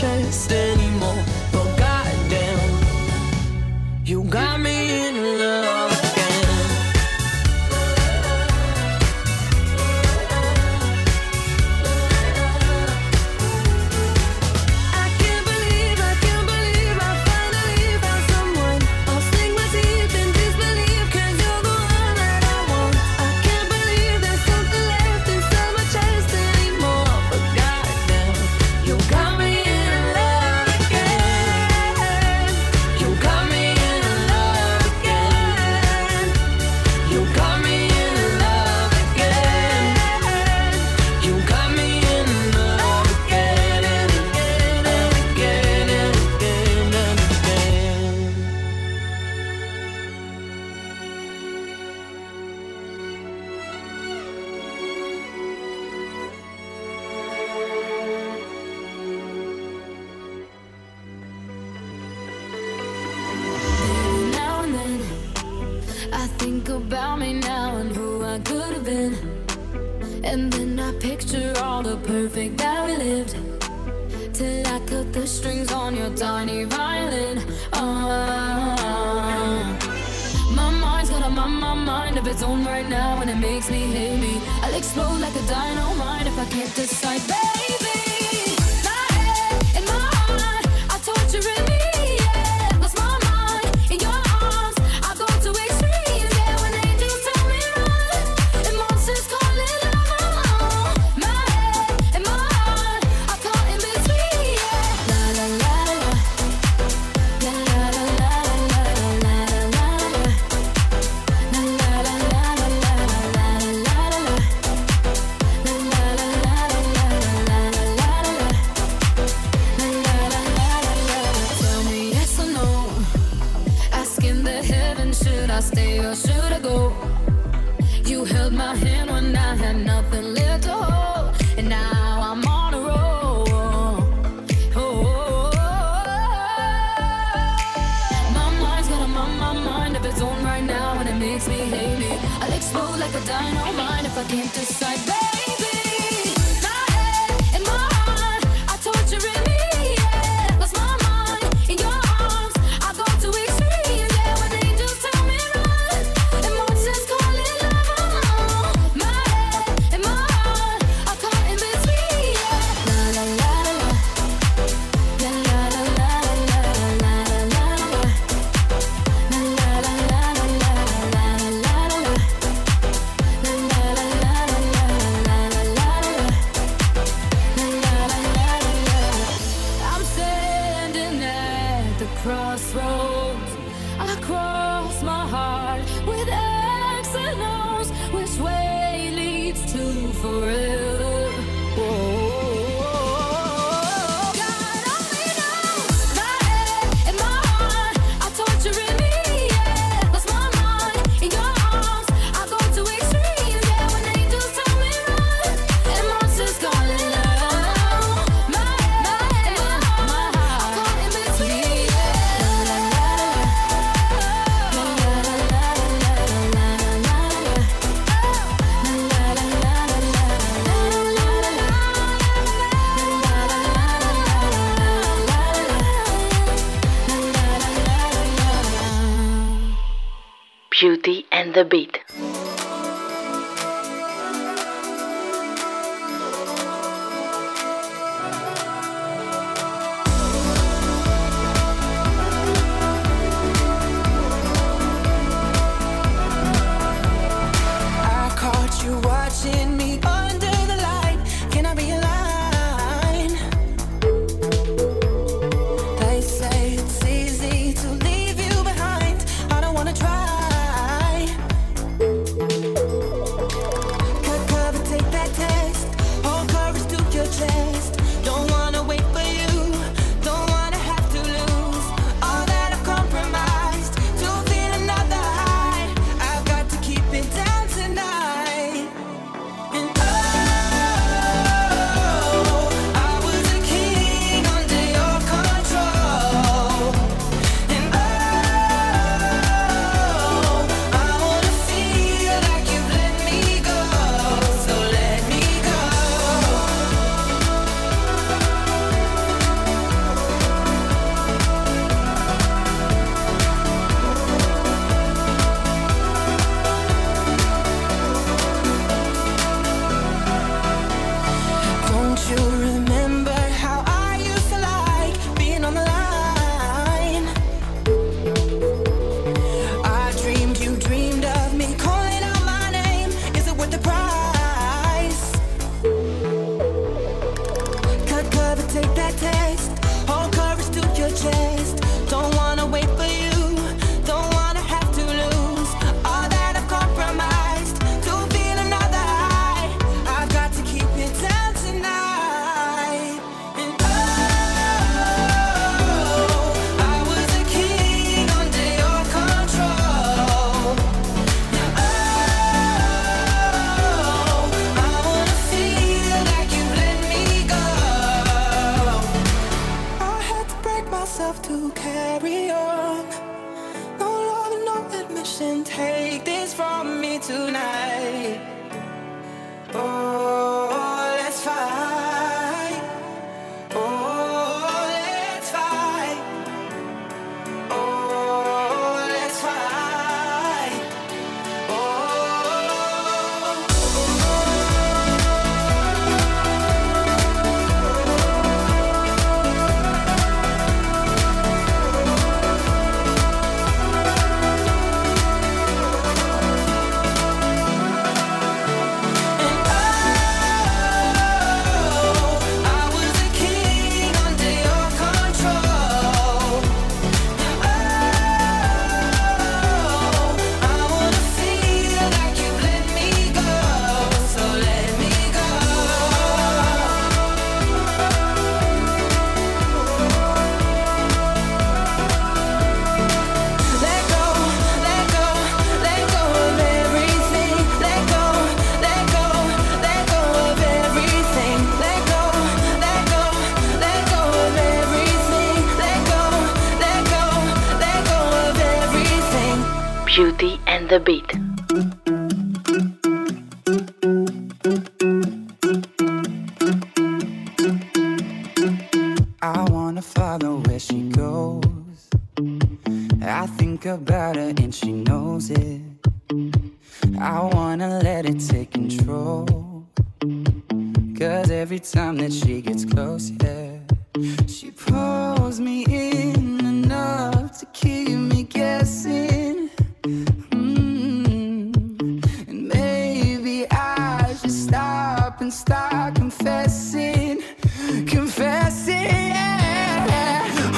You got and the Beat. The beat. I wanna follow where she goes. I think about her and she knows it. I wanna let it take control. Cause every time that she gets close, yeah, she pulls me in enough to keep me guessing. Mm-hmm. start confessing, confessing.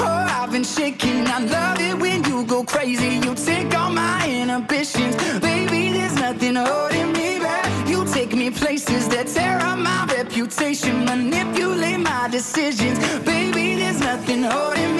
Oh, I've been shaking. I love it when you go crazy. You take all my inhibitions, baby. There's nothing holding me back. You take me places that tear up my reputation, manipulate my decisions, baby. There's nothing holding me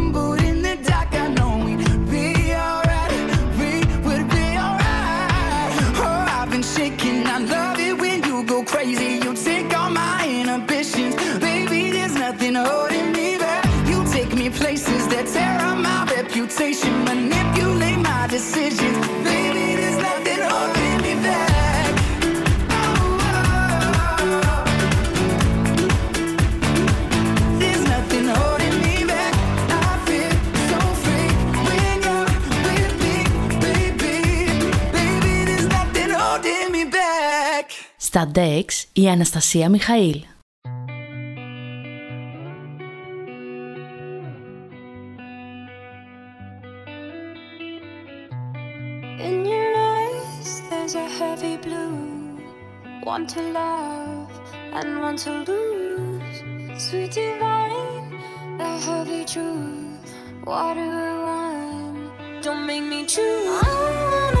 Στα DEX η Αναστασία Μιχαήλ. One to love and one to lose. Sweet divine, the heavy truth. Water or wine, don't make me choose.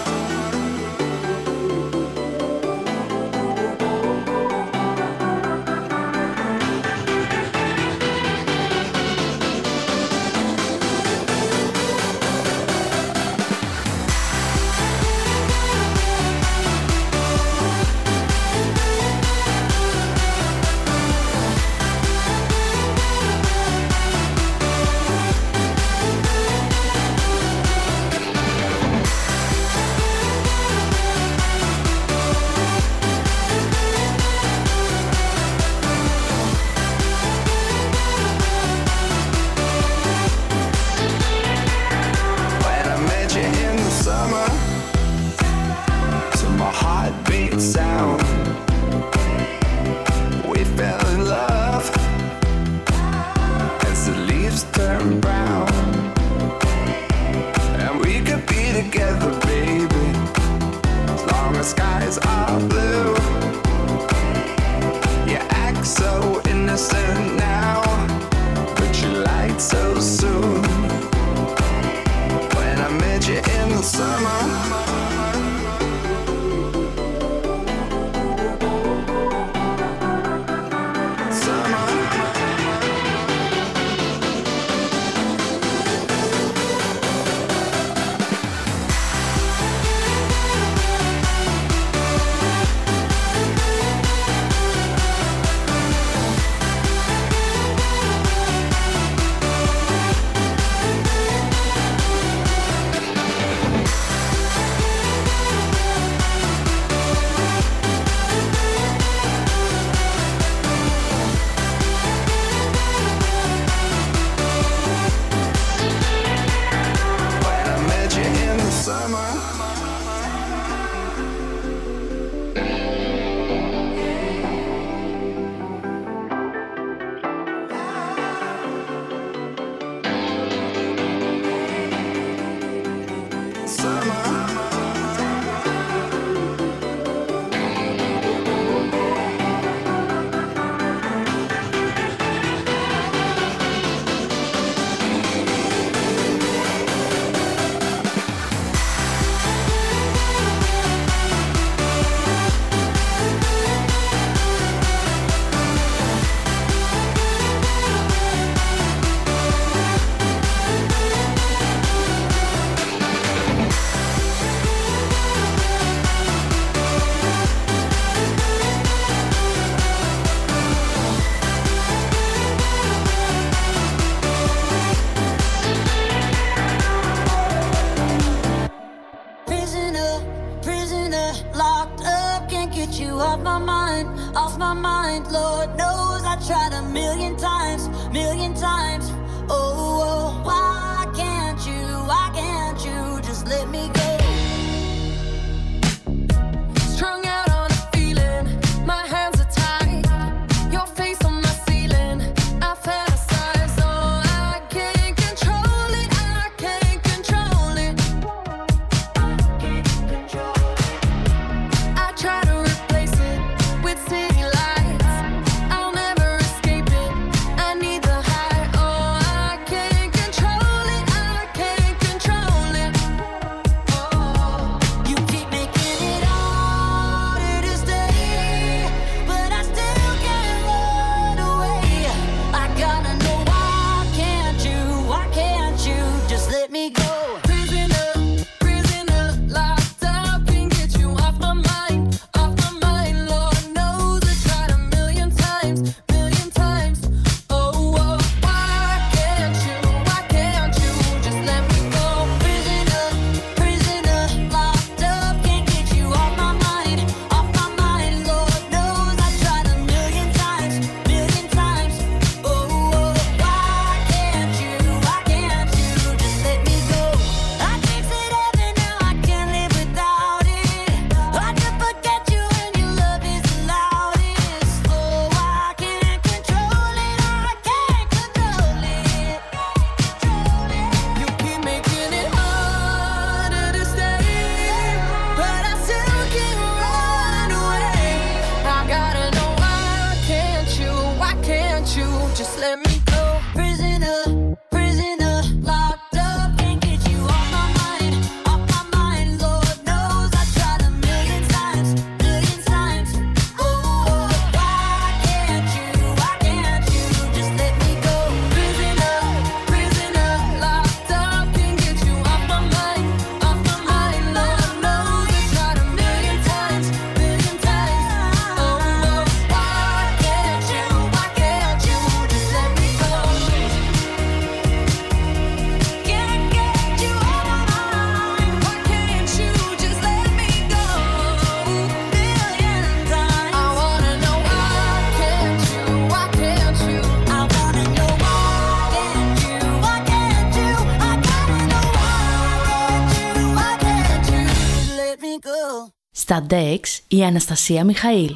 Mix η Αναστασία Μιχαήλ.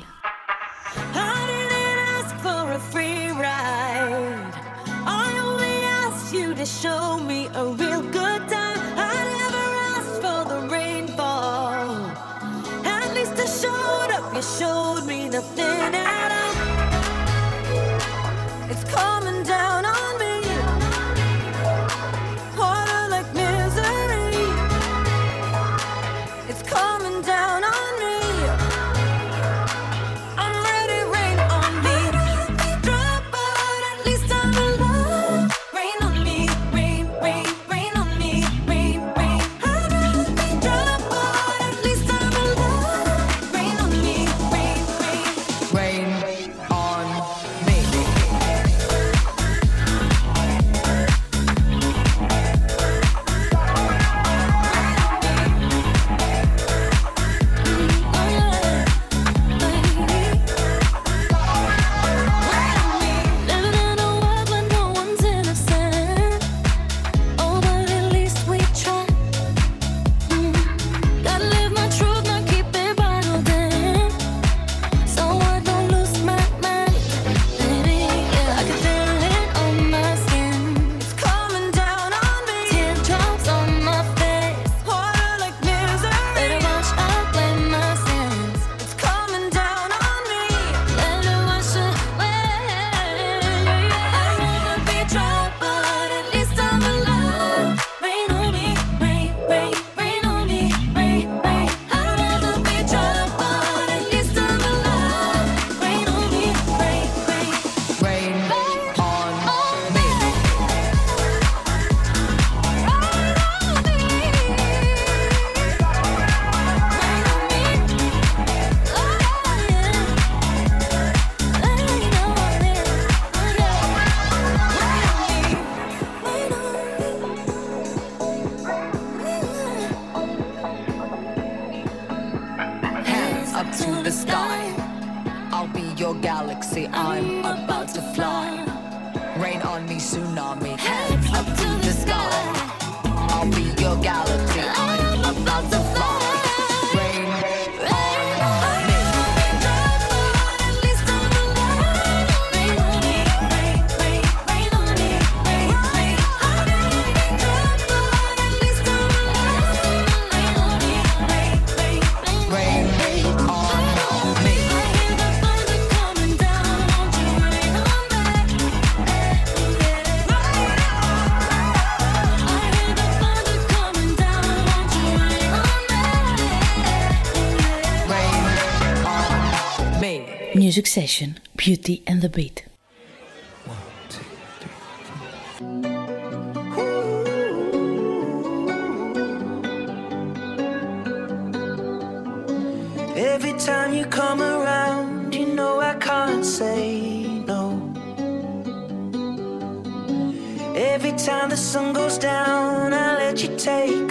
Succession, Beauty and the Beat. Every time you come around, you know I can't say no. Every time the sun goes down, I let you take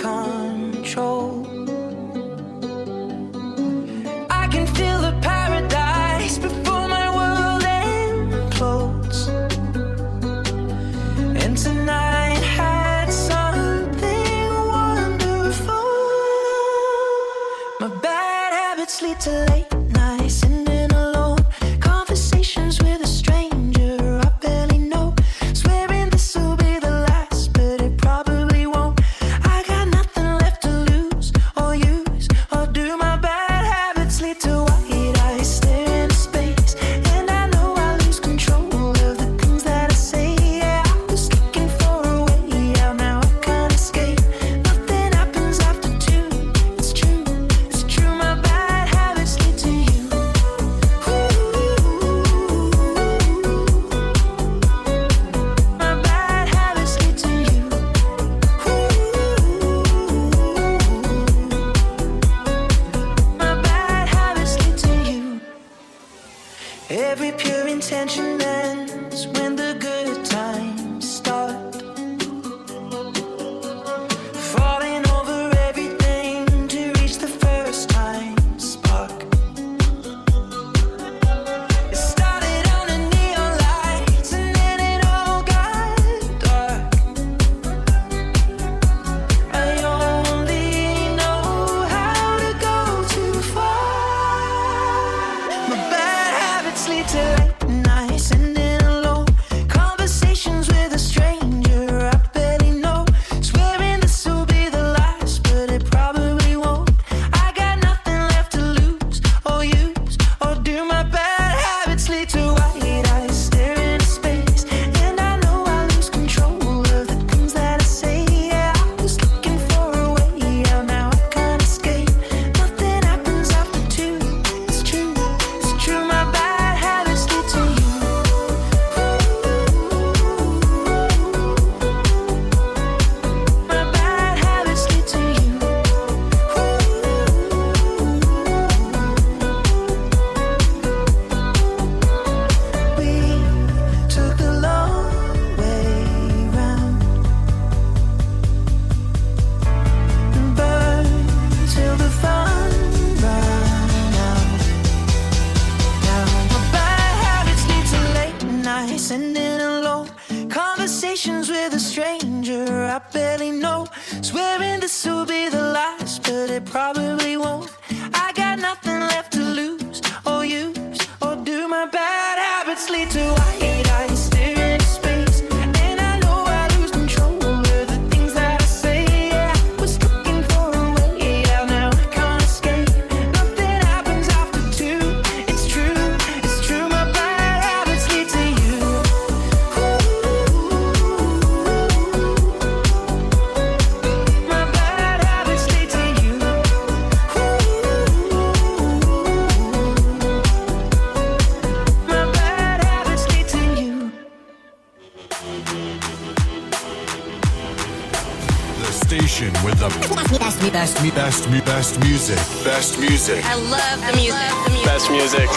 Best, me, best, me, best music. Best music. I love the music. Love the music. Best music.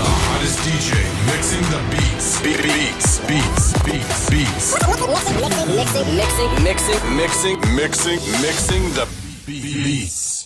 The hottest DJ mixing the beats. Be- beats. Beats. Beats. Beats. Mixing. Mixing. Mixing. Mixing. Mixing. Mixing the beats.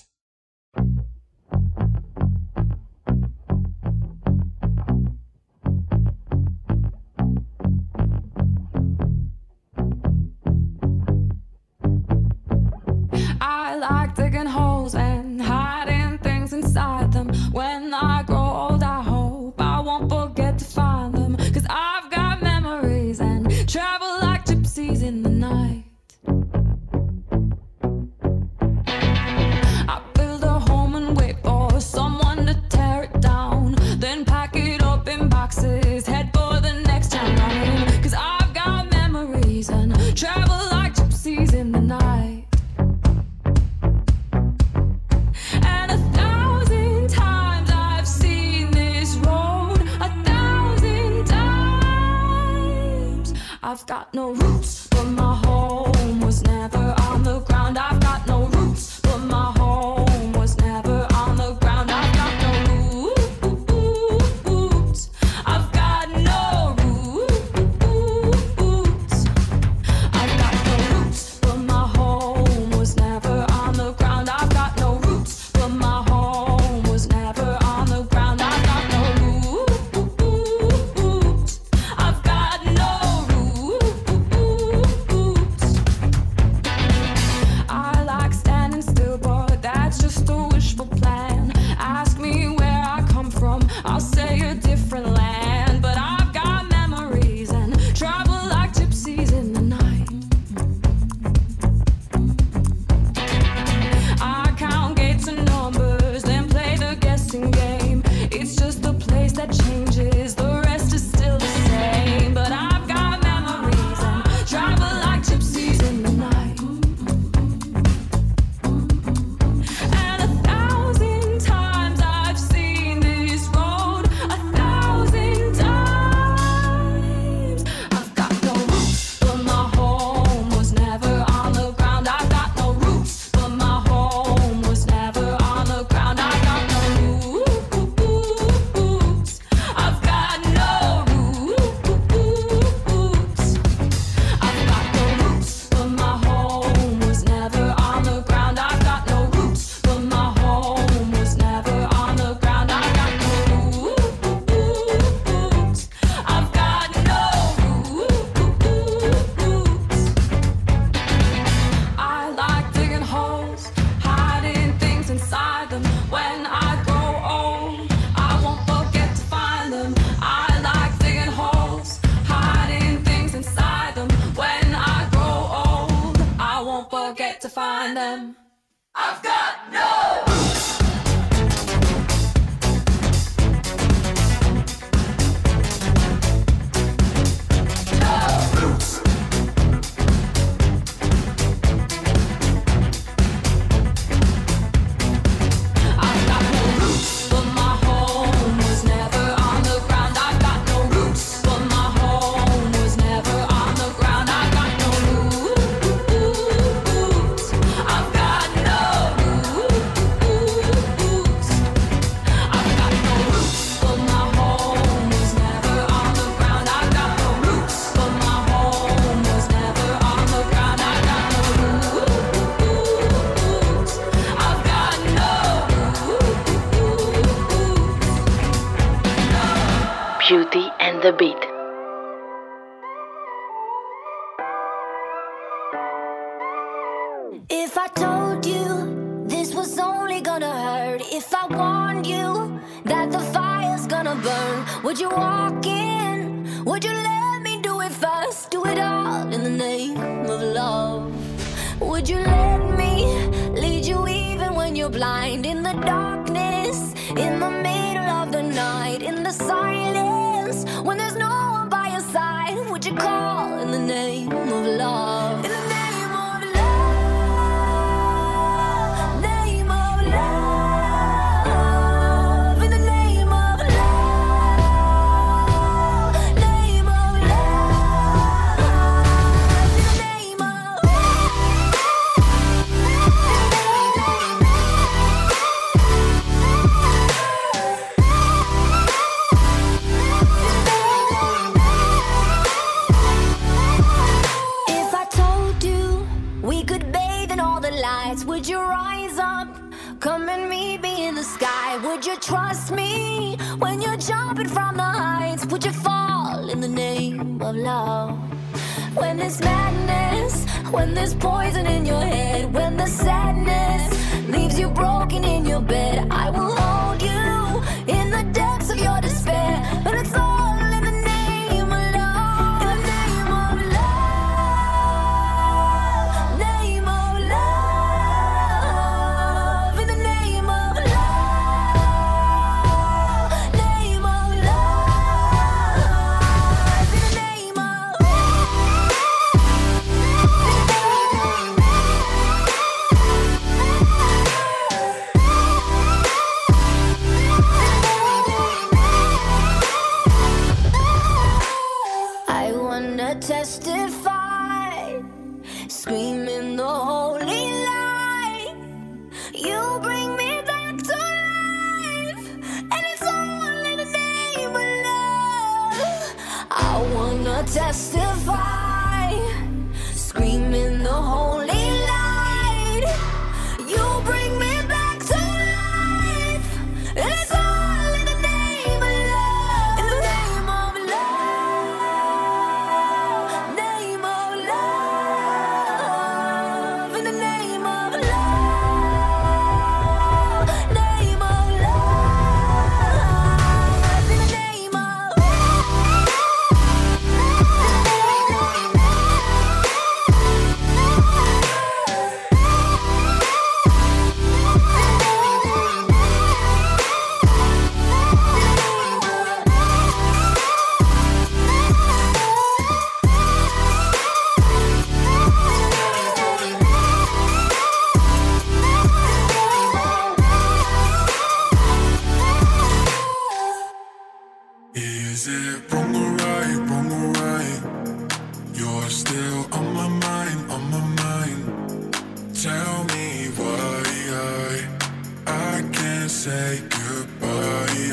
can't say goodbye.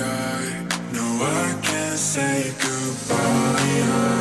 No, I can't say goodbye. I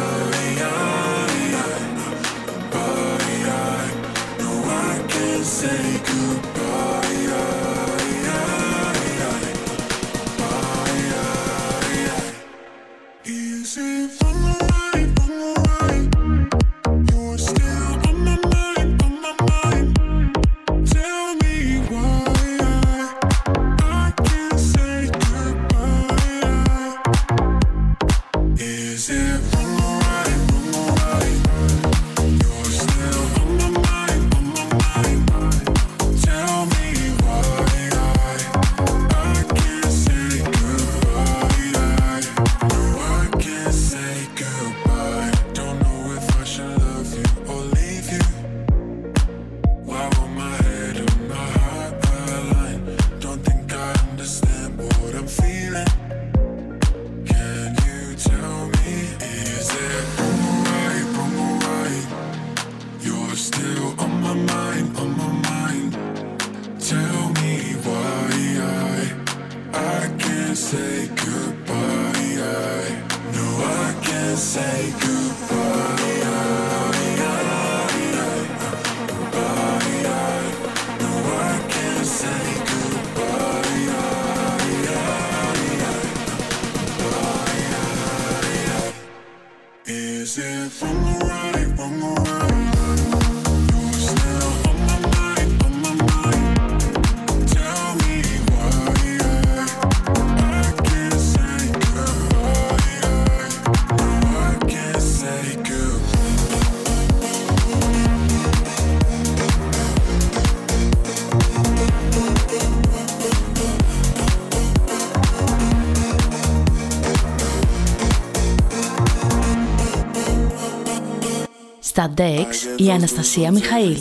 Στα DEX η Αναστασία Μιχαήλ.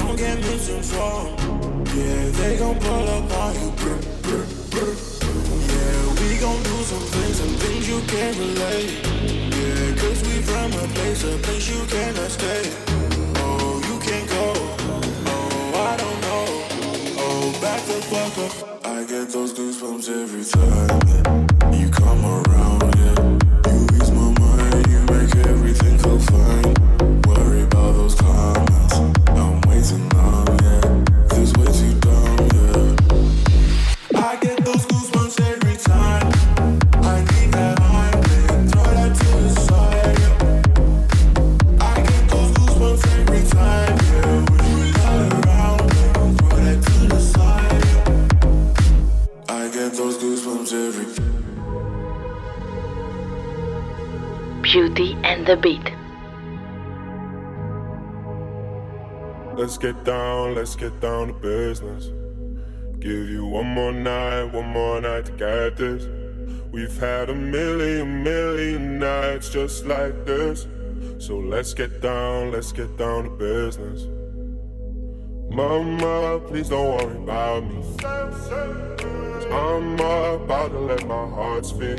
gon' get loose and. Yeah, they gon' pull up on you. Brr, brr, brr. Yeah, we gon' do some things, some things you can't relate. Yeah, cause we from a place, a place you cannot stay. Oh, you can't go. Oh, I don't know. Oh, back the fuck up. I get those goosebumps every time. the beat. Let's get down, let's get down to business. Give you one more night, one more night to get this. We've had a million, million nights just like this. So let's get down, let's get down to business. Mama, please don't worry about me. I'm about to let my heart speak.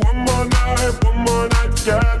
yeah.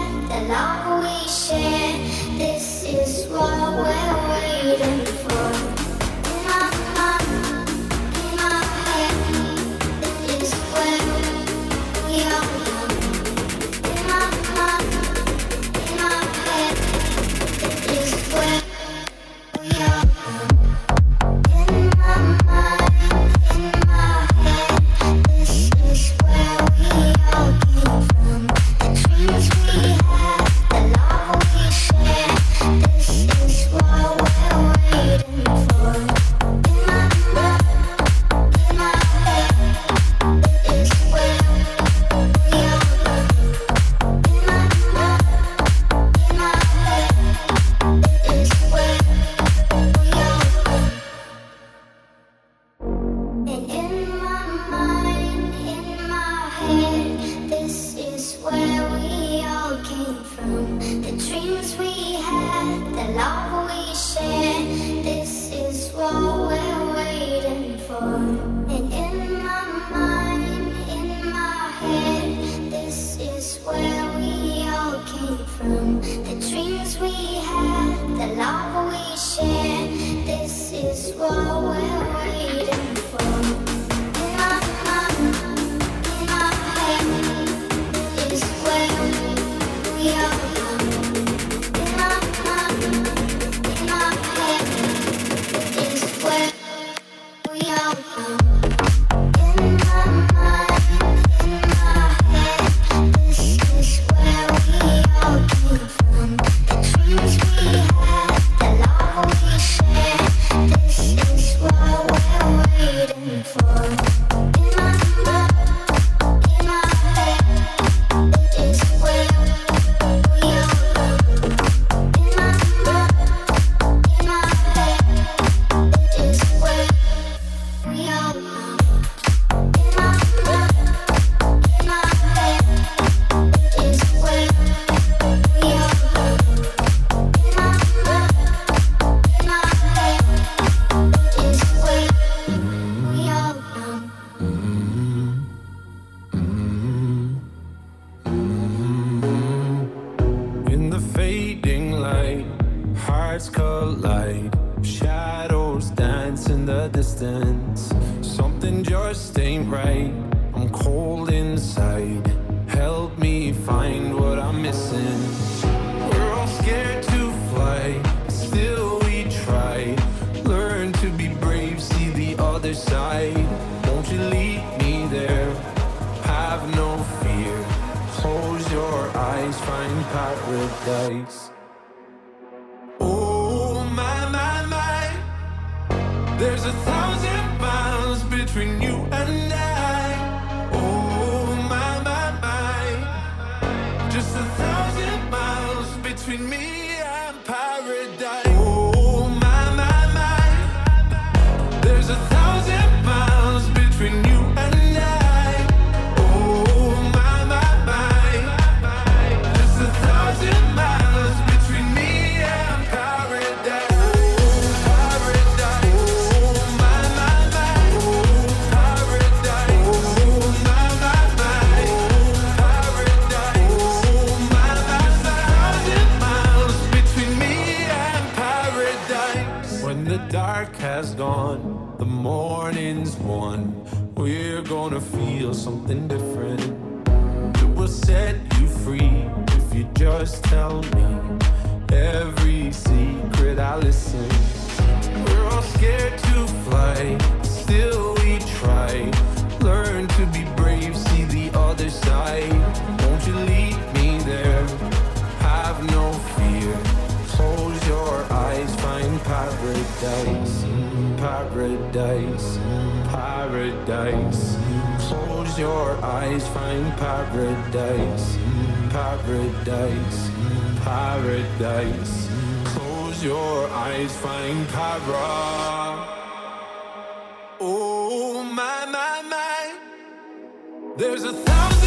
love we share. This is what we're waiting for. dark has gone, the morning's won. We're gonna feel something different. It will set you free if you just tell me every secret I listen. We're all scared to fly, still. paradise, paradise, paradise. Close your eyes, find paradise, paradise, paradise. Close your eyes, find paradise. Oh my my my, there's a thousand.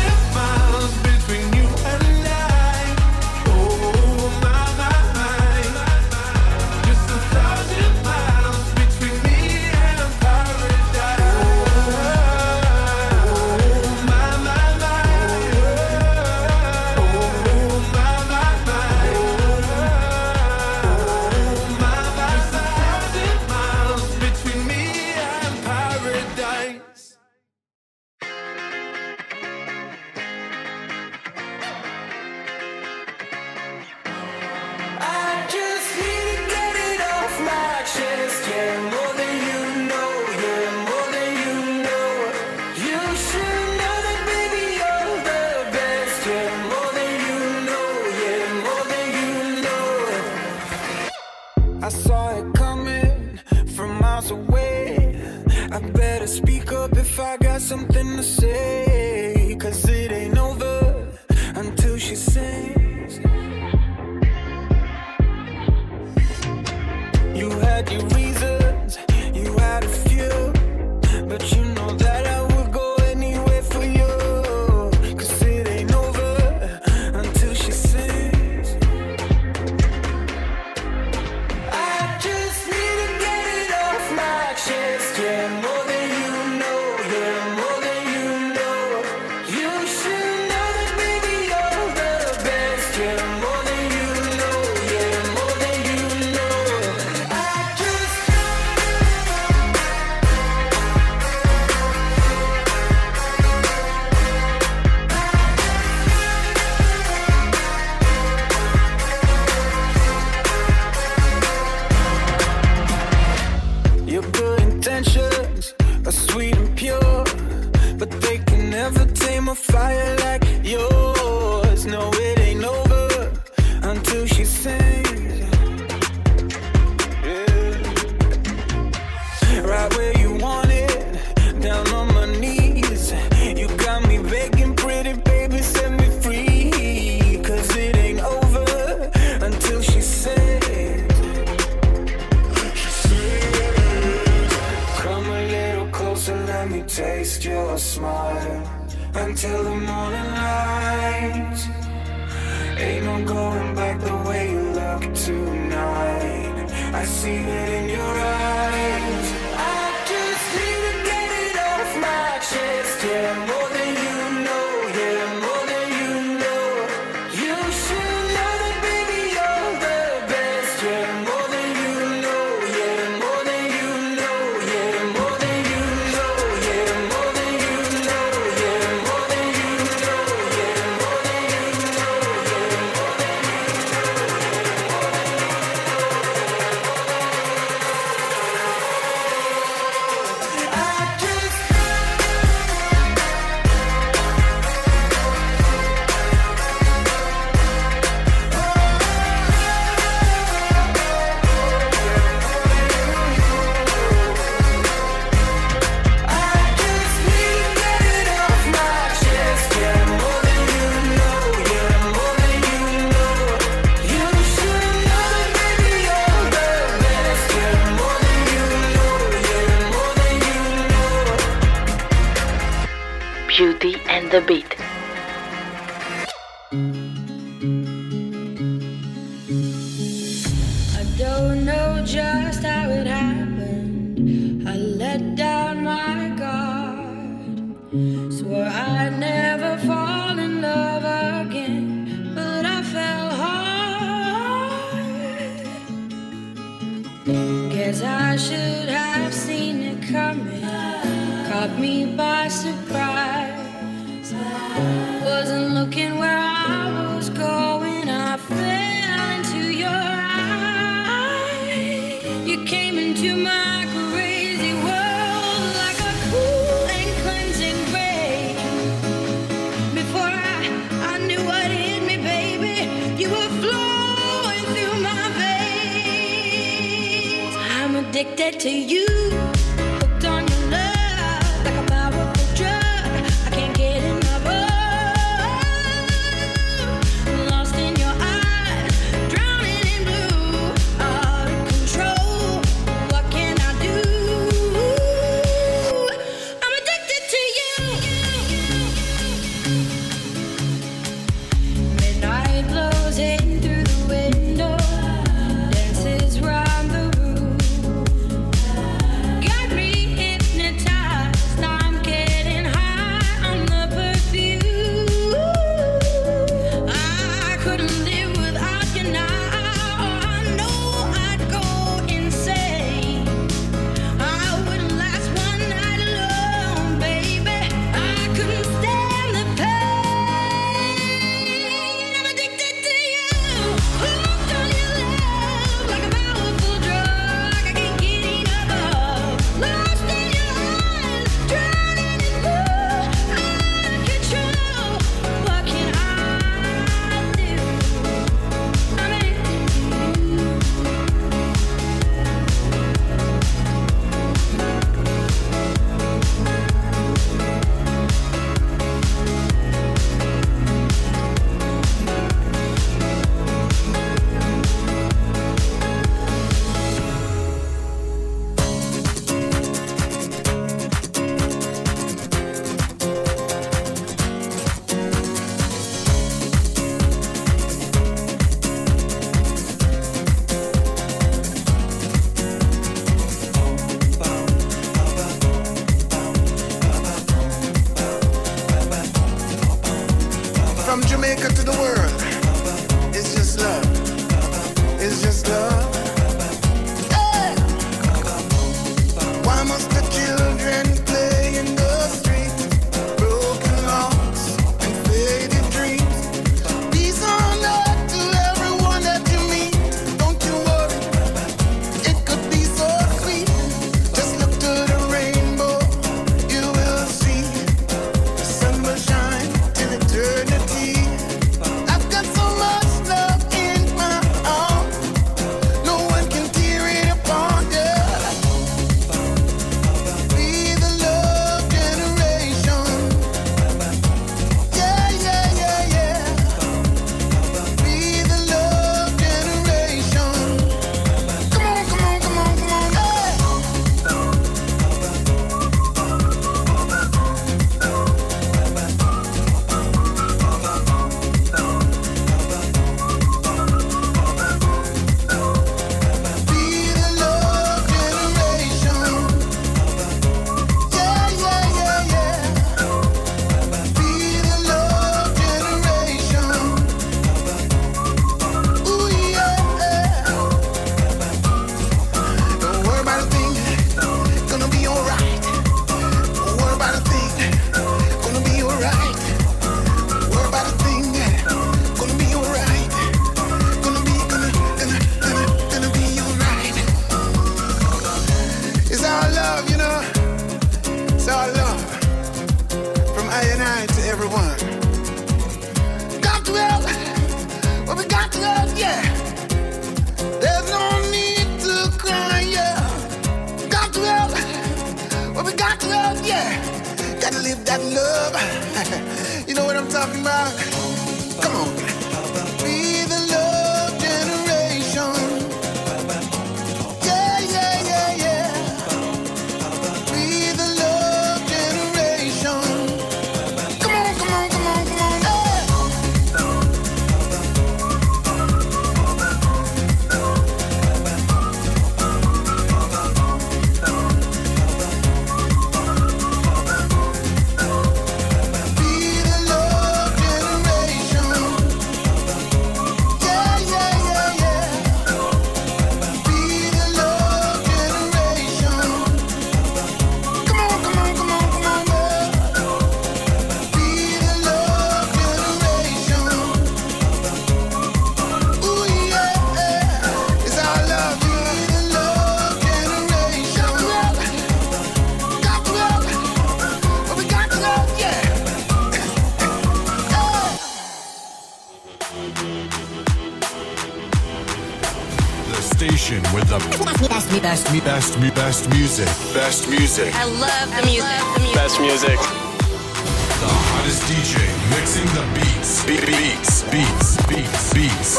Best, mu- best music. Best music. I love the music. Best music. The hottest DJ mixing the beats. Be- beats. Beats. Beats. Beats.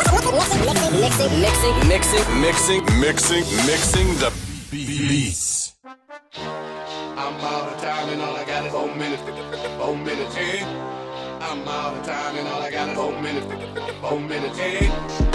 mixing, mixing, mixing, mixing, mixing, mixing the beats. I'm out of time and all I got is four minutes. Four minutes, yeah. I'm out of time and all I got is four minutes. Four minutes, yeah.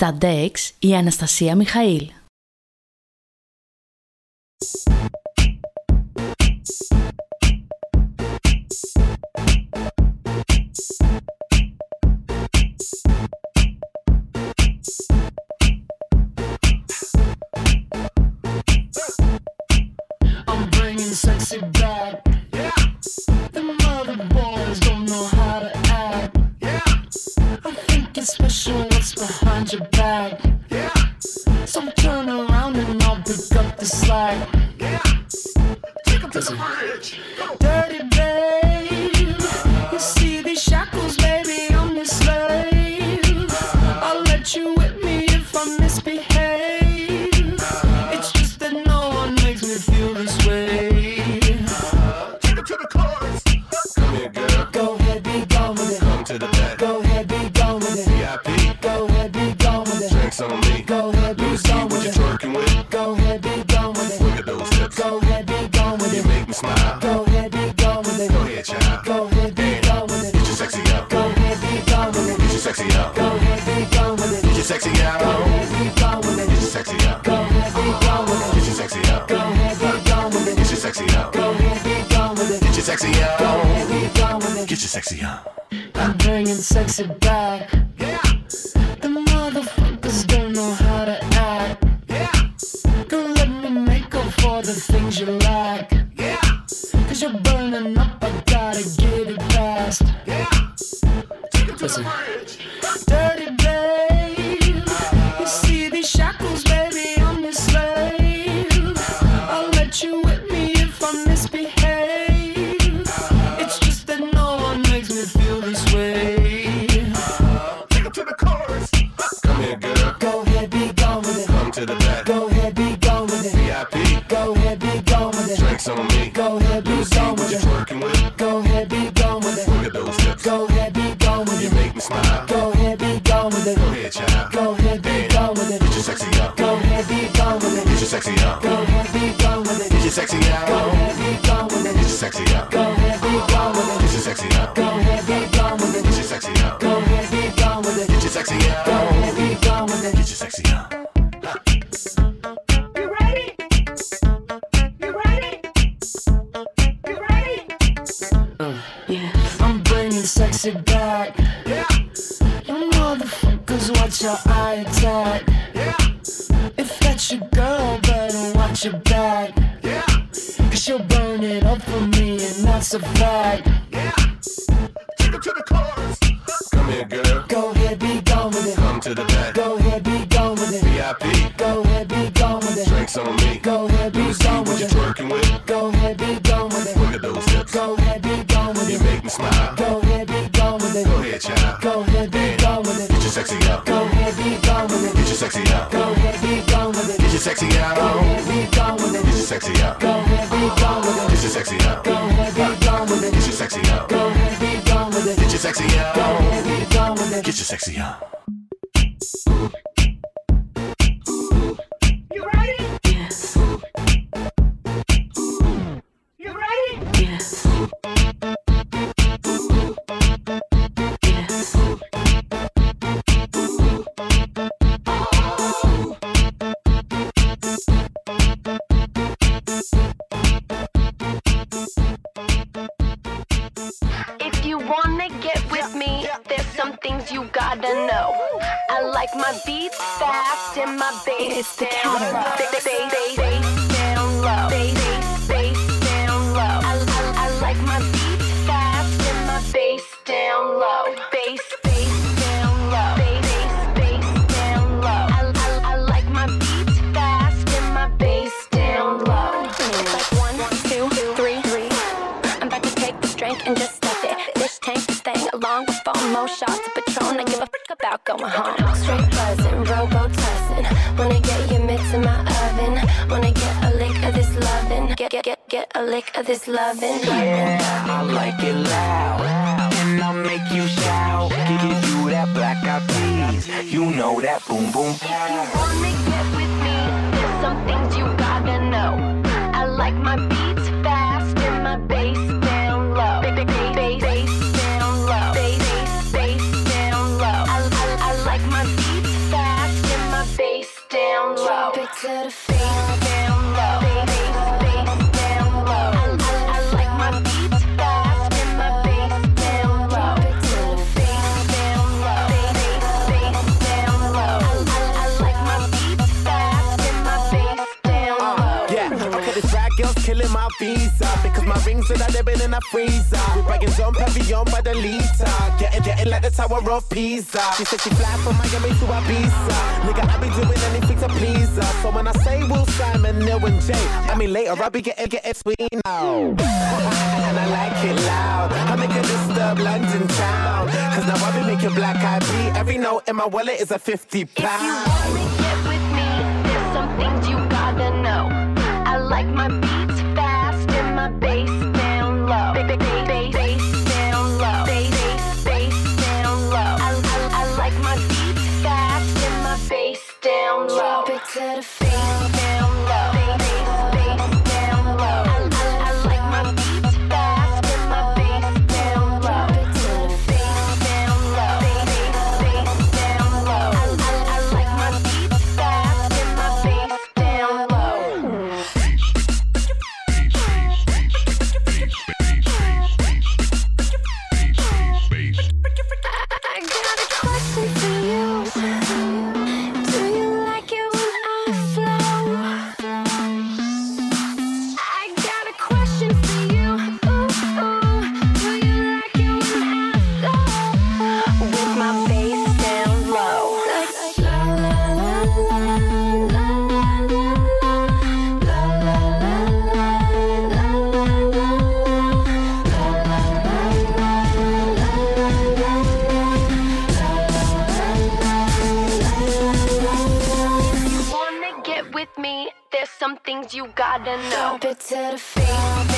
Στα DEX η Αναστασία Μιχαήλ. church. Dirty sick of this loving. Yeah, I like it loud. And I'll make you shout. Give you that black eyed peas. You know that boom boom. If you wanna get with me, there's some things you gotta know. I like my beat. so that I been in in a freezer. Bagging John Pavillon by the liter. Getting, getting like the Tower of Pisa. She said she fly from Miami to Ibiza. Nigga, I be doing anything to please her. So when I say Will Simon, Neil and Jay, I mean later I be getting, getting sweet now. and I like it loud. I make this disturb London town. Cause now I be making black eyed. Every note in my wallet is a 50 pound. If you wanna get with me, there's some things you gotta know. I like my you gotta know. Drop it to the floor.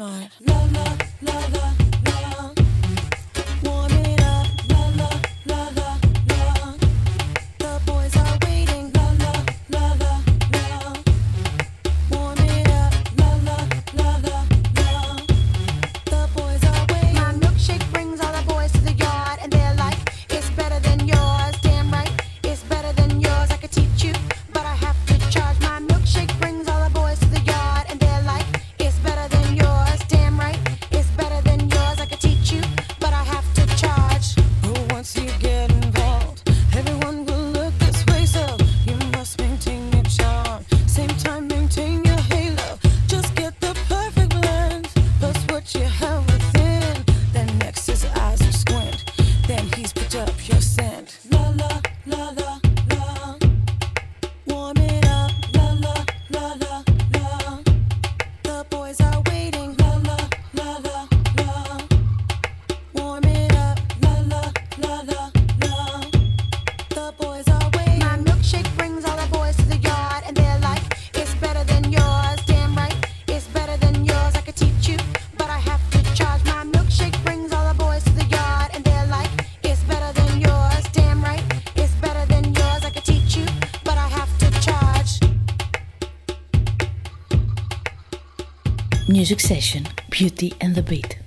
smart. Succession, Beauty and the Beat.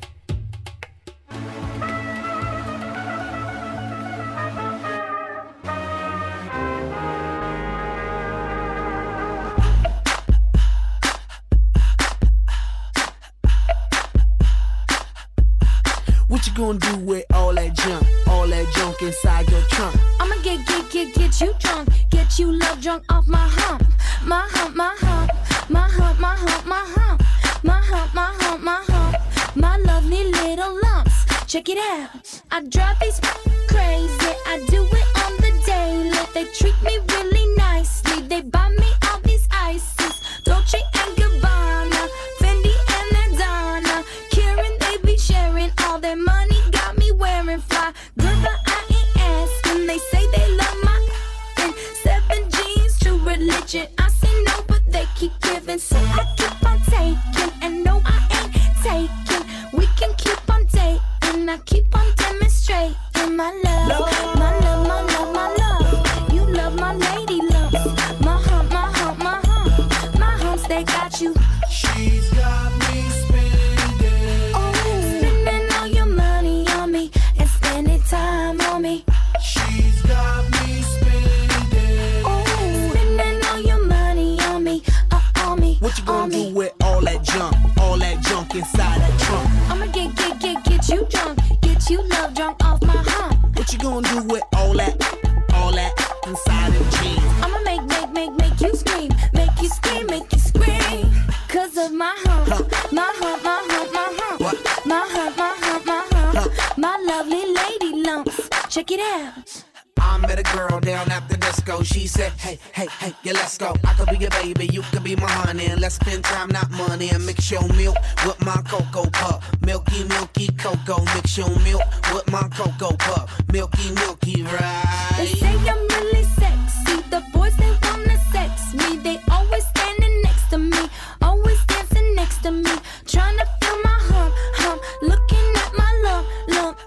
in. Let's spend time, not money. And mix your milk with my cocoa pup. Milky, milky cocoa. Mix your milk with my cocoa pup. Milky, milky, right? They say I'm really sexy. The boys, they wanna sex me. They always standing next to me. Always dancing next to me. Trying to feel my hump, hump. Looking at my lump, lump.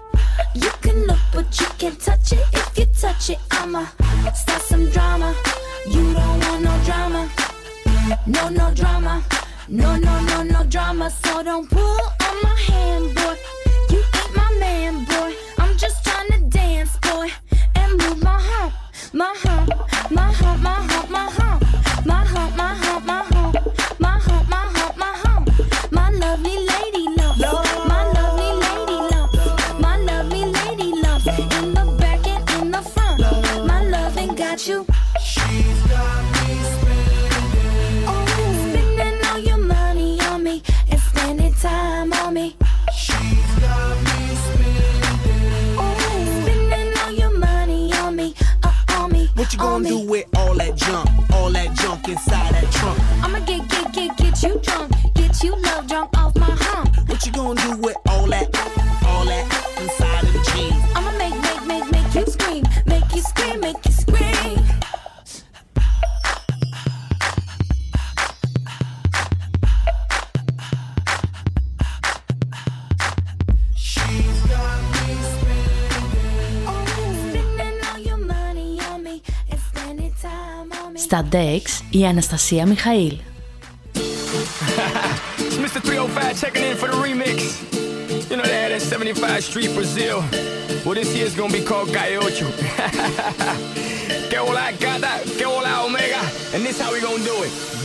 You can look, but you can't touch it. If you touch it, I'ma start some drama. You don't want no drama. No, no. No, no, no, no drama, so don't pull Breaks, η Αναστασία Μιχαήλ. Mr. 305 checking in for the remix. You know that 75 Street, Brazil. Well, this year's gonna be called Gaiocho. que hola, gata, que hola, omega. And this how we gonna do it.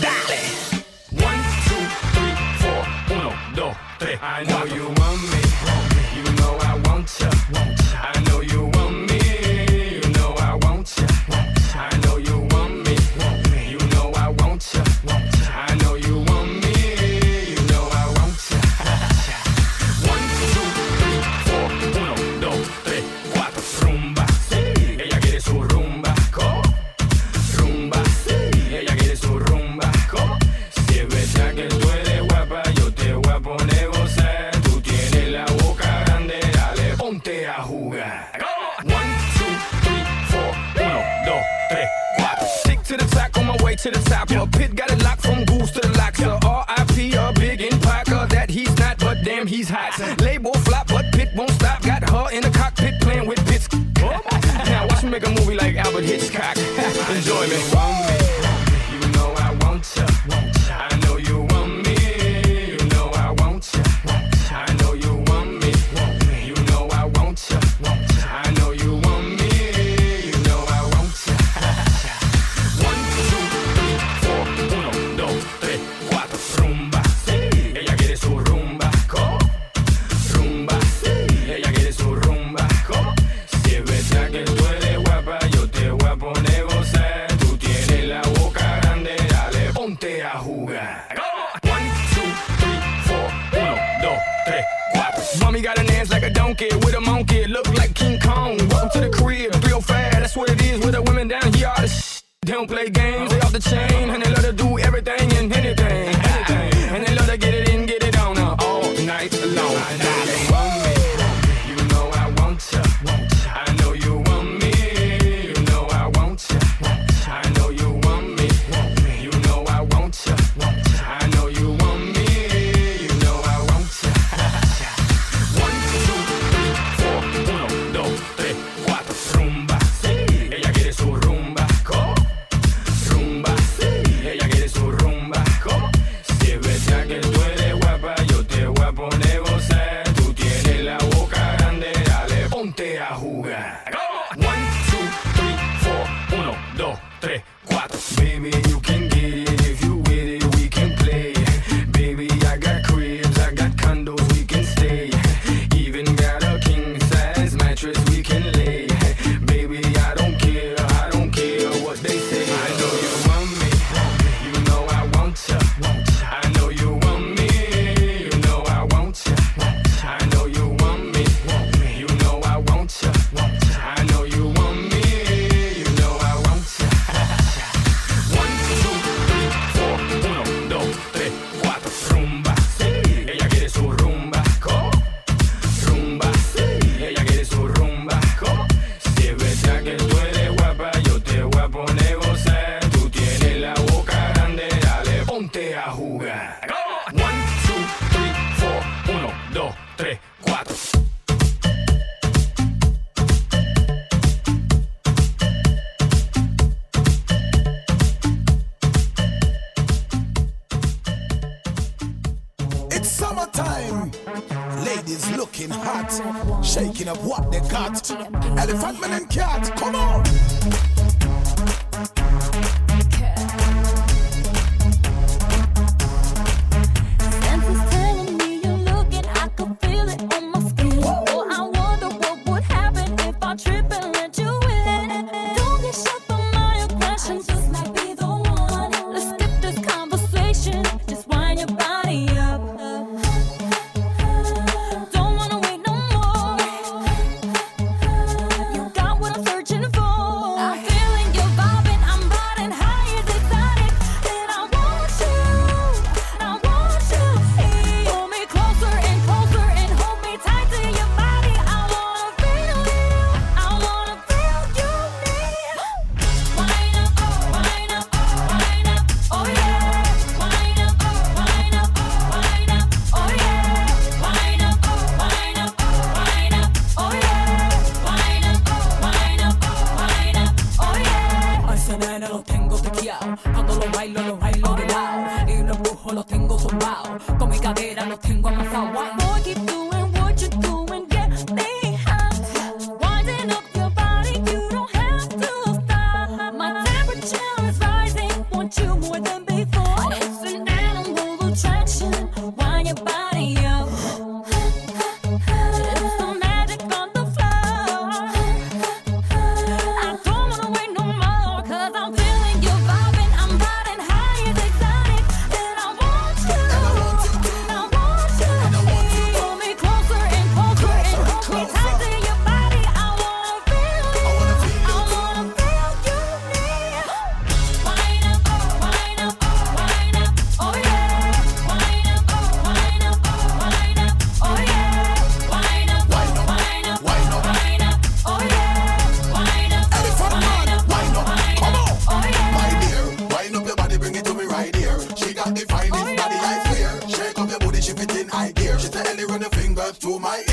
To my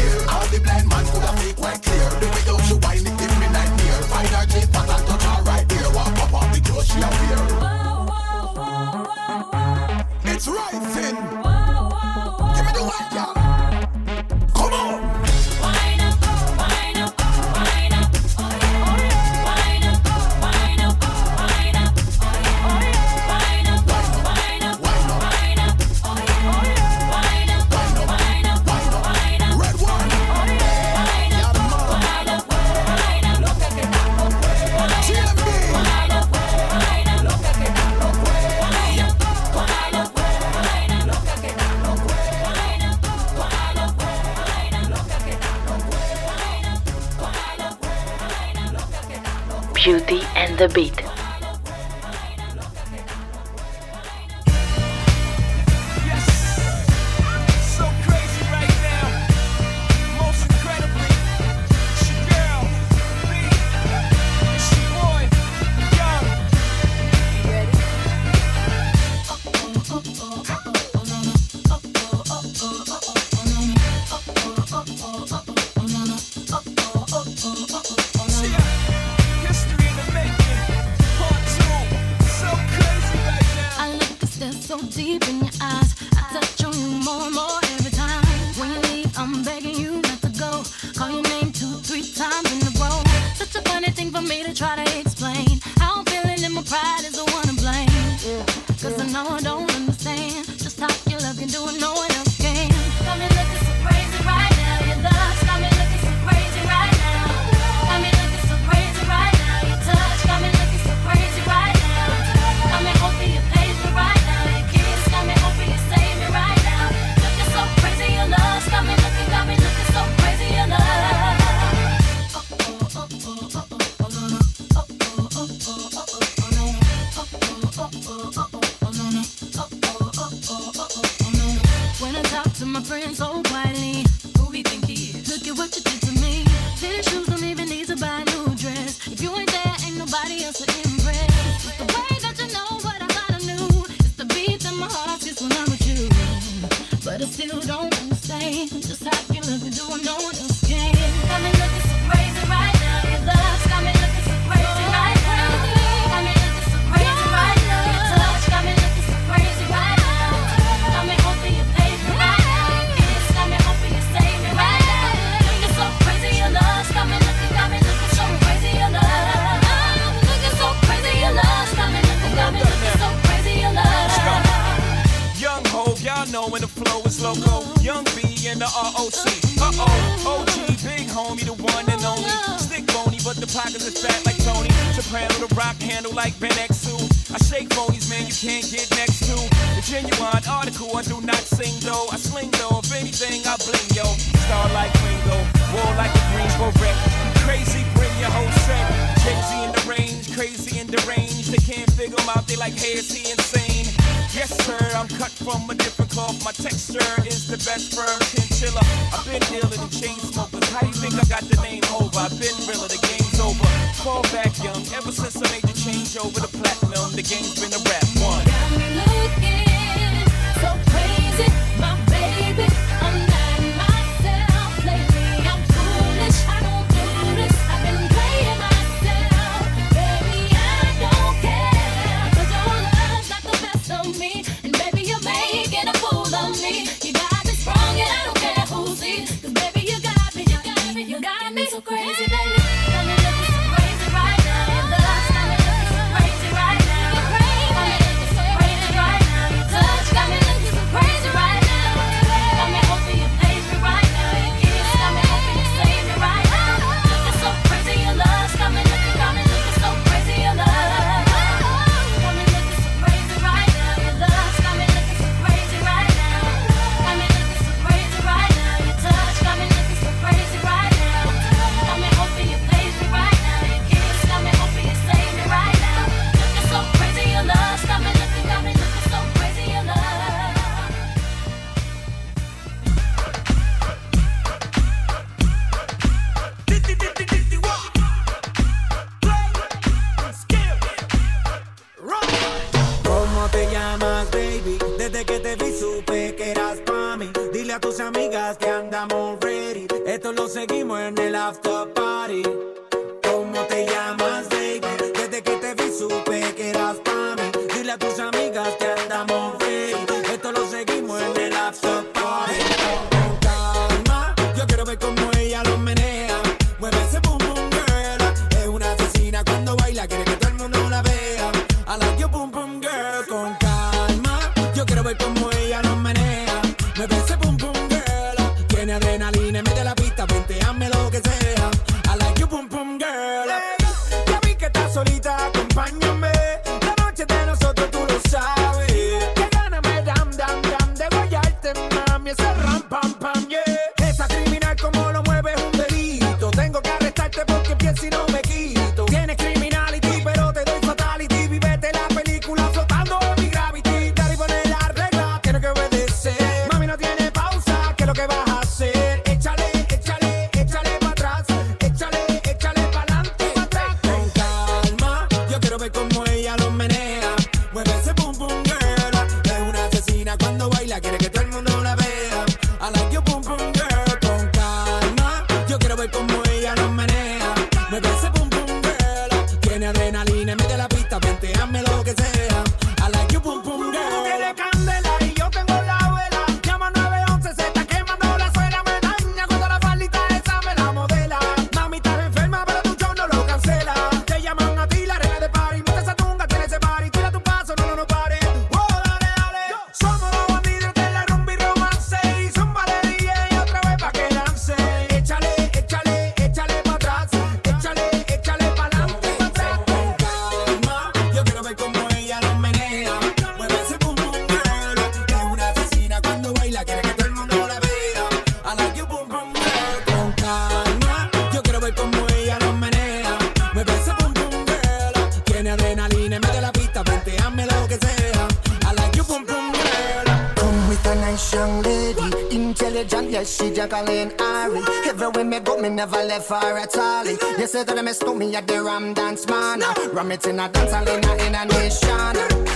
left for a Charlie. You said that I missed me at the Ram Dance Man. Ram it in a dance hall in a, nation.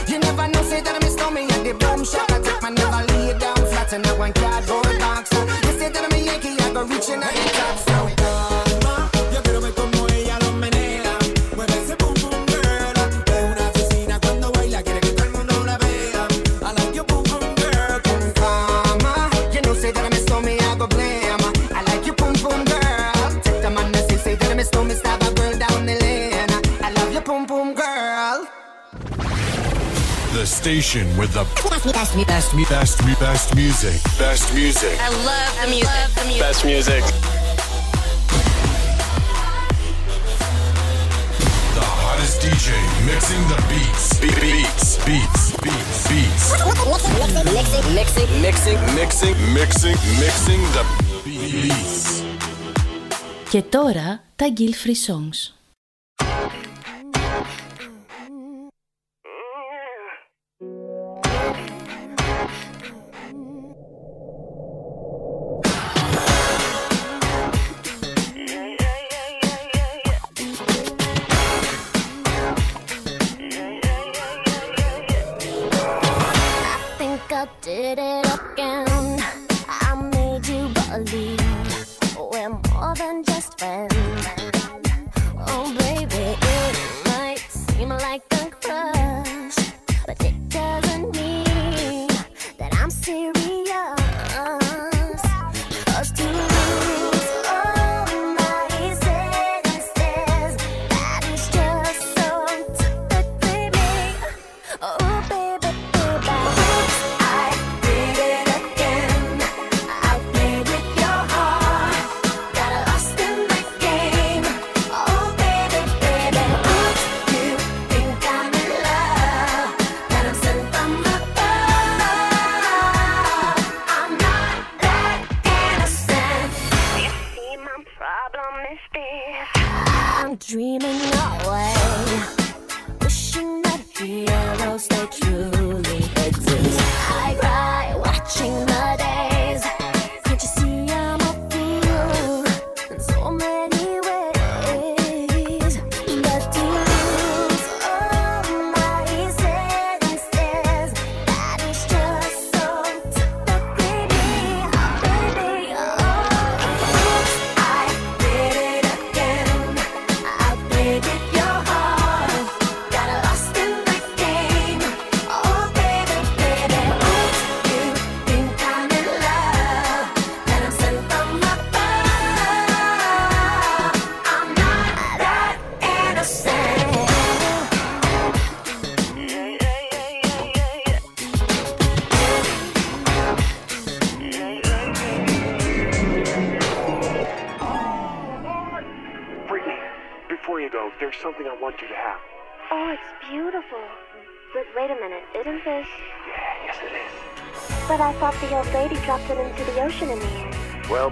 You never know, say that I missed me at the Boom Shop. I take my never lay down flat in a one cardboard box. You said that I'm a Yankee, I go reaching out the top. the station with the best, best, best, best, best music. Best music. I love the music. Love the music. Best music. The hottest DJ mixing the beats. Be- beats. Beats. Beats. Beats. Mixing. Mixing. Mixing. Mixing. Mixing. Mixing the beats. Και τώρα τα Guilfree Songs.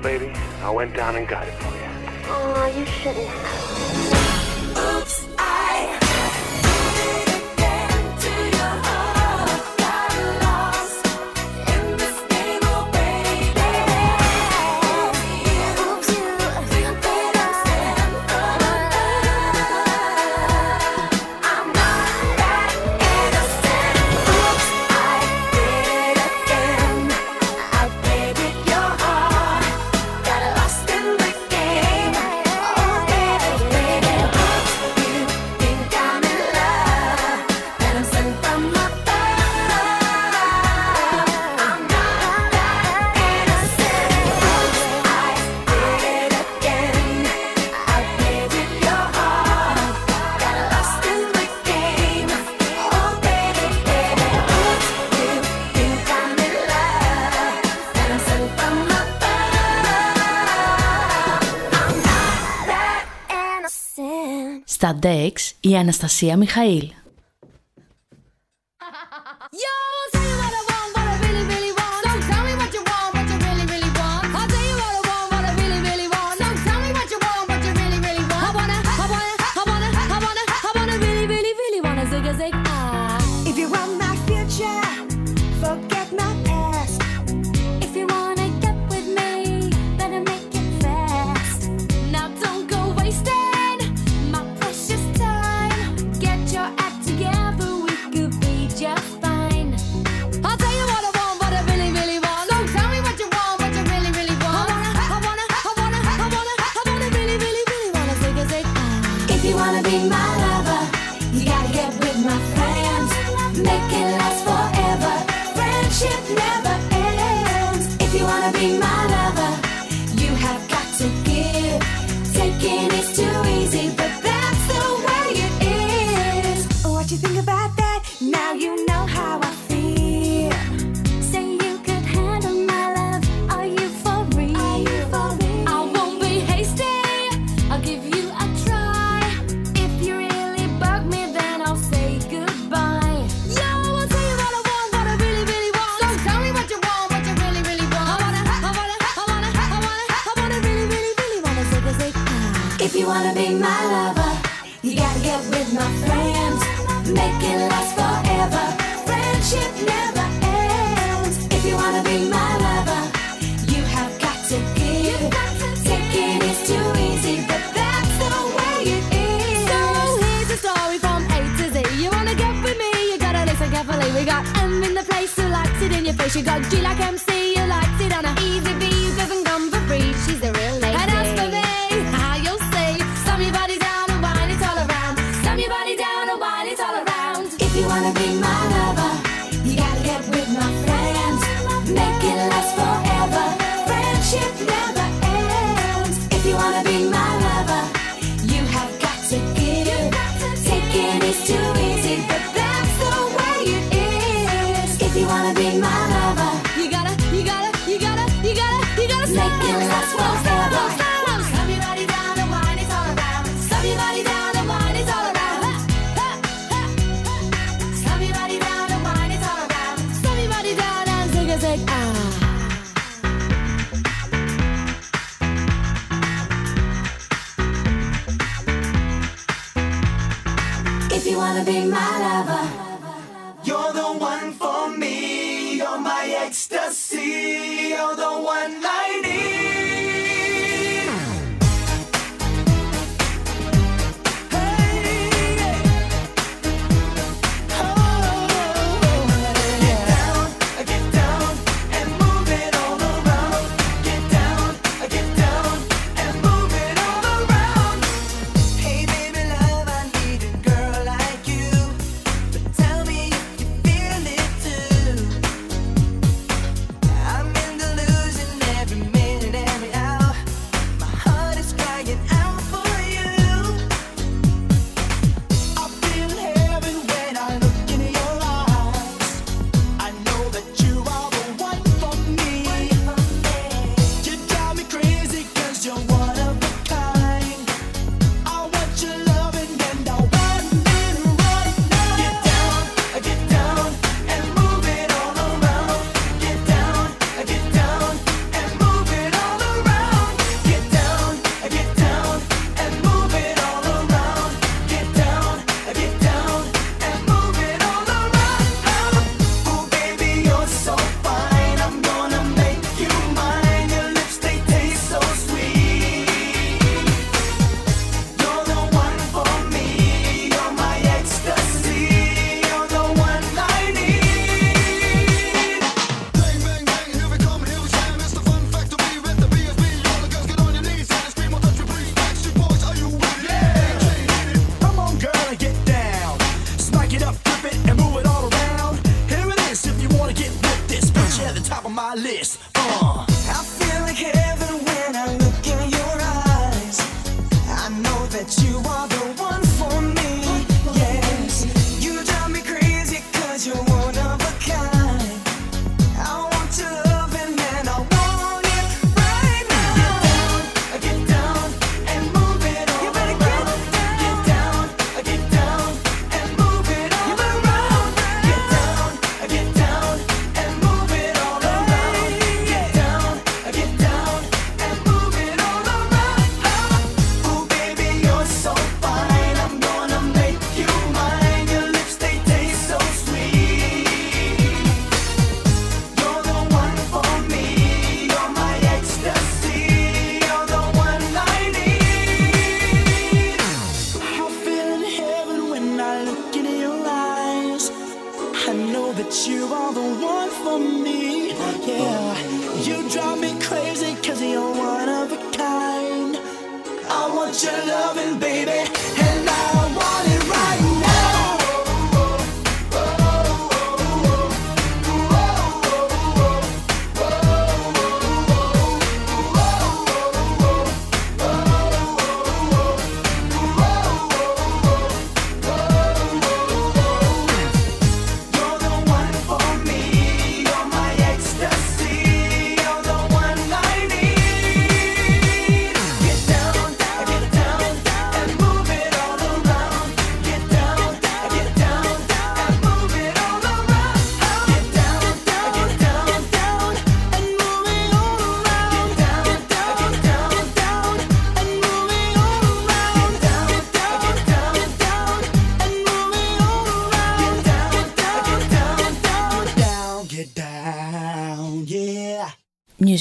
baby. I went down and got it. Στα DEX η Αναστασία Μιχαήλ.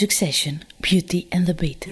Music Session Beauty and the Beat.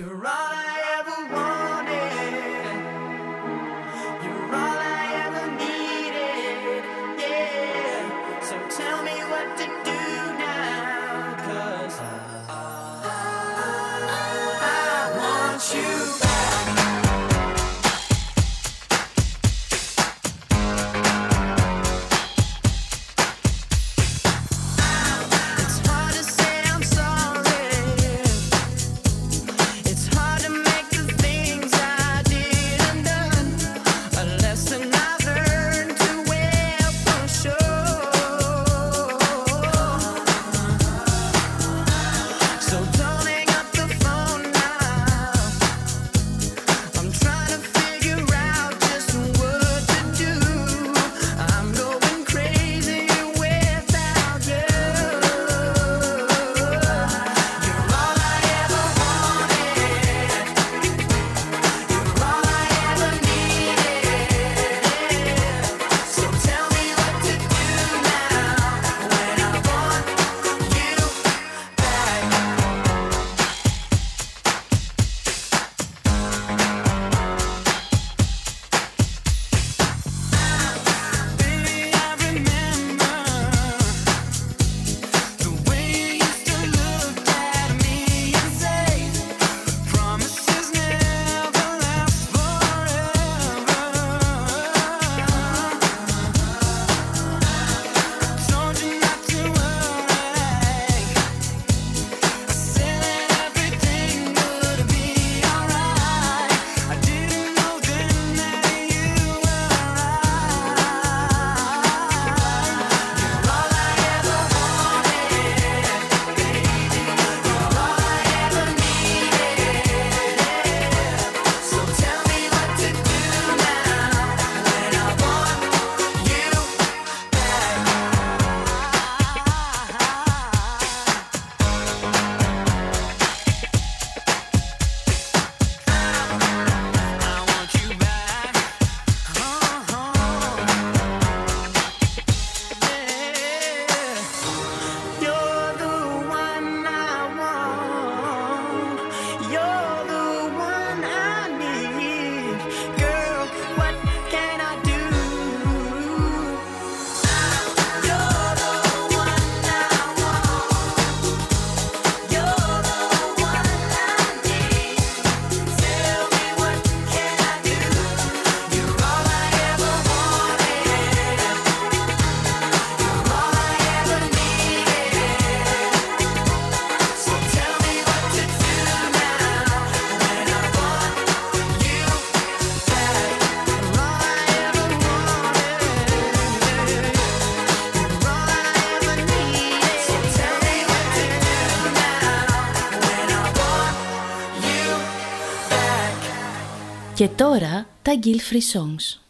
Και τώρα τα Guild Free Songs.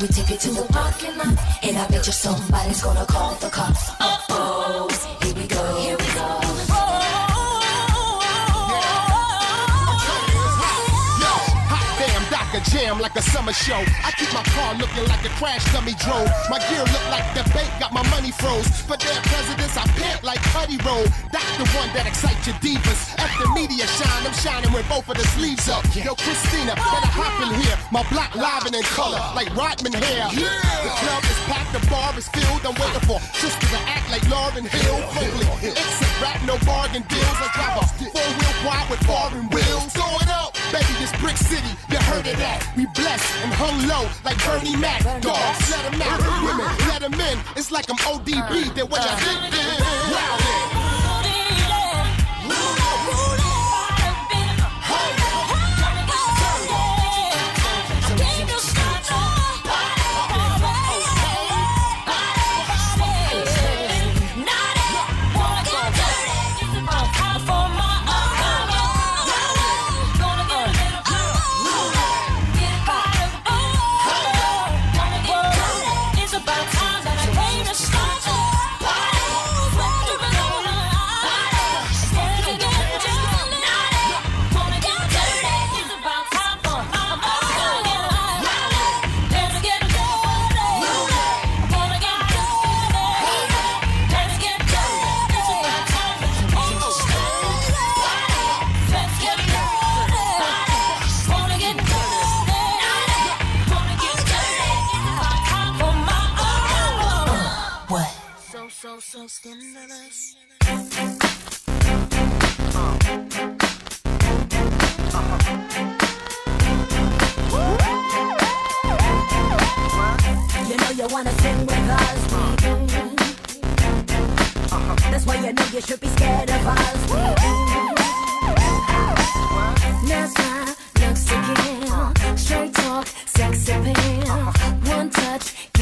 we take it to the parking lot. And I bet you somebody's gonna call the cops. Uh oh, here we go. Here we go. A jam like a summer show. I keep my car looking like a crash dummy drove. My gear look like the bank got my money froze. But their presidents, I pant like Putty Roll. That's the one that excites your divas. F the media shine, I'm shining with both of the sleeves up. Yo, Christina, better oh, hop in here. My block livin' in color, like Rodman hair. The club is packed, the bar is filled. I'm waiting for just 'cause to act like Lauryn Hill. Hopefully, it's a rap, no bargain deals. I drive a four-wheel wide with foreign wheels. Throw it up, baby, this Brick City. You heard of that? We blessed and hung low like Bernie Mac. Dogs, let 'em out. Women, let 'em in. It's like I'm ODB. Uh, that what y'all uh. think? Wow,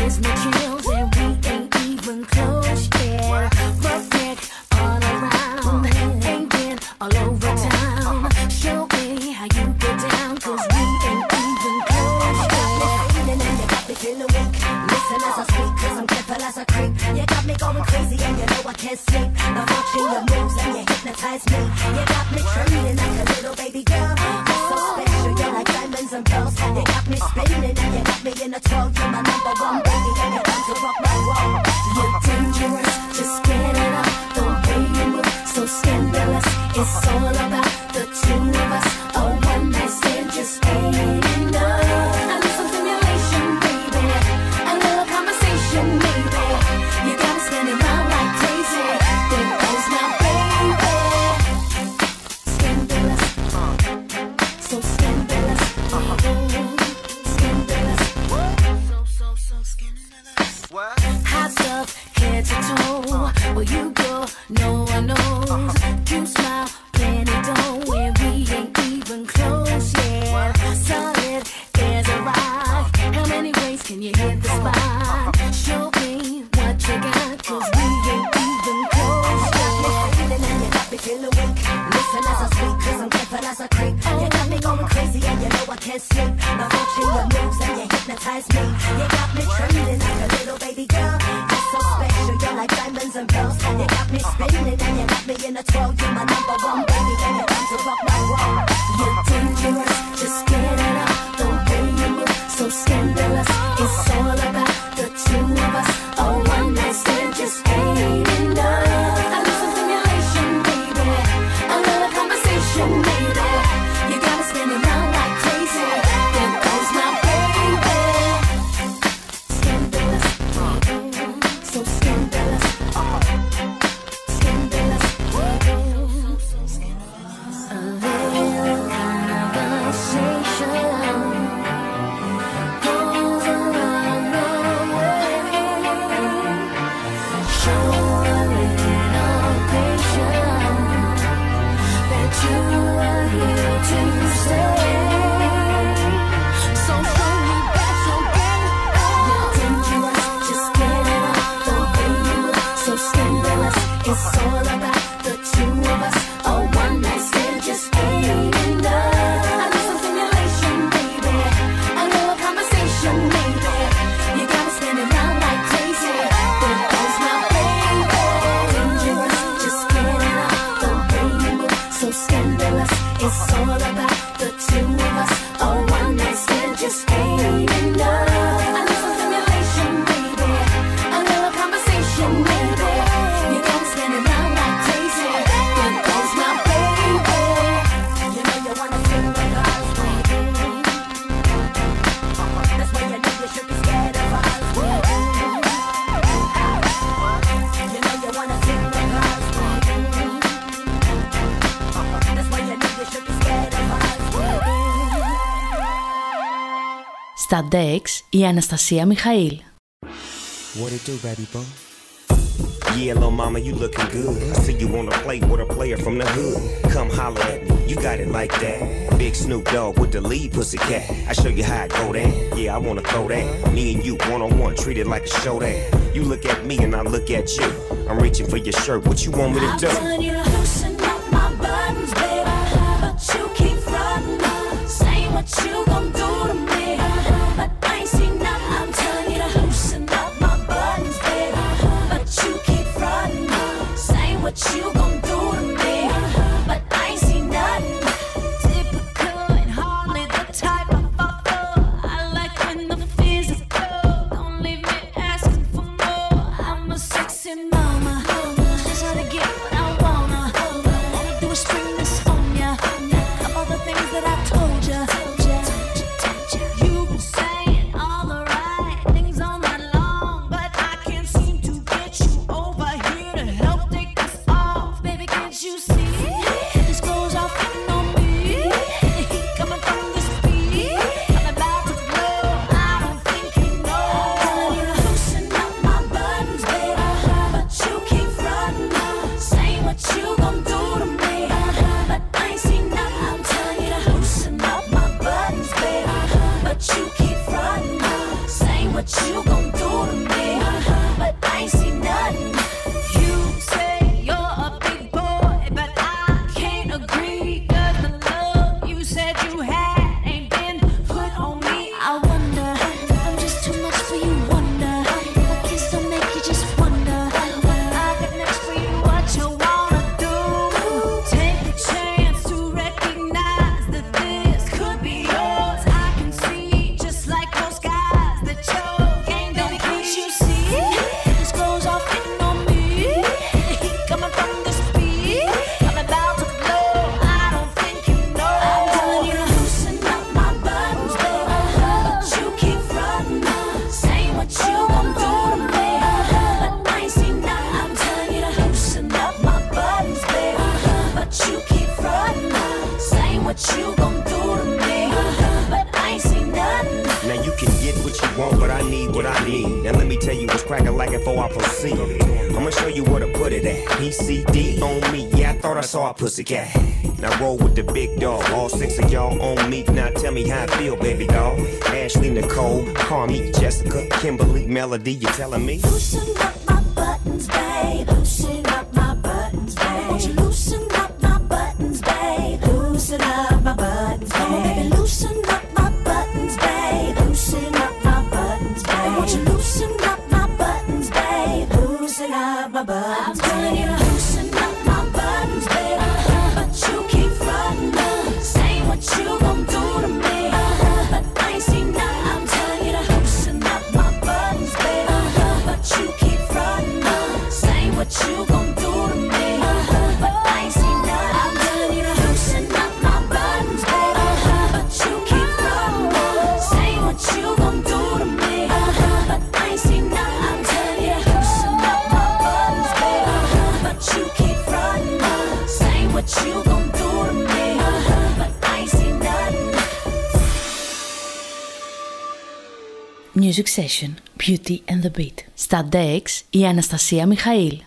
always make you στα DEX η Αναστασία Μιχαήλ. What it do, baby boy? Yeah, little mama, you looking good. I see you wanna play with a player from the hood. Come holler at me, you got it like that. Big Snoop Dogg with the lead pussy cat. I show you how I go down. Yeah, I wanna throw that. Me and you one on one, treated like a show showdown. You look at me and I look at you. I'm reaching for your shirt. What you want me to do? Pussy cat, Now roll with the big dog. All six of y'all on me. Now tell me how I feel, baby doll. Ashley, Nicole, Carmit, Jessica, Kimberly, Melody, you telling me? Session, Beauty and the Beat. Στα DEX η Αναστασία Μιχαήλ.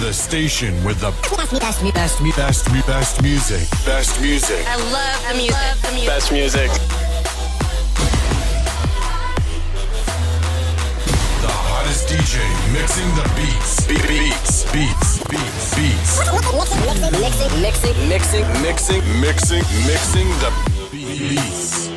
The station with the best, best, best, best, best music. Best music. I love the music. the music. Best music. The hottest DJ mixing the beats. Be- Beats, beats, beats, beats. Mixing, mixing, mixing, Mixing, mixing, mixing the beats.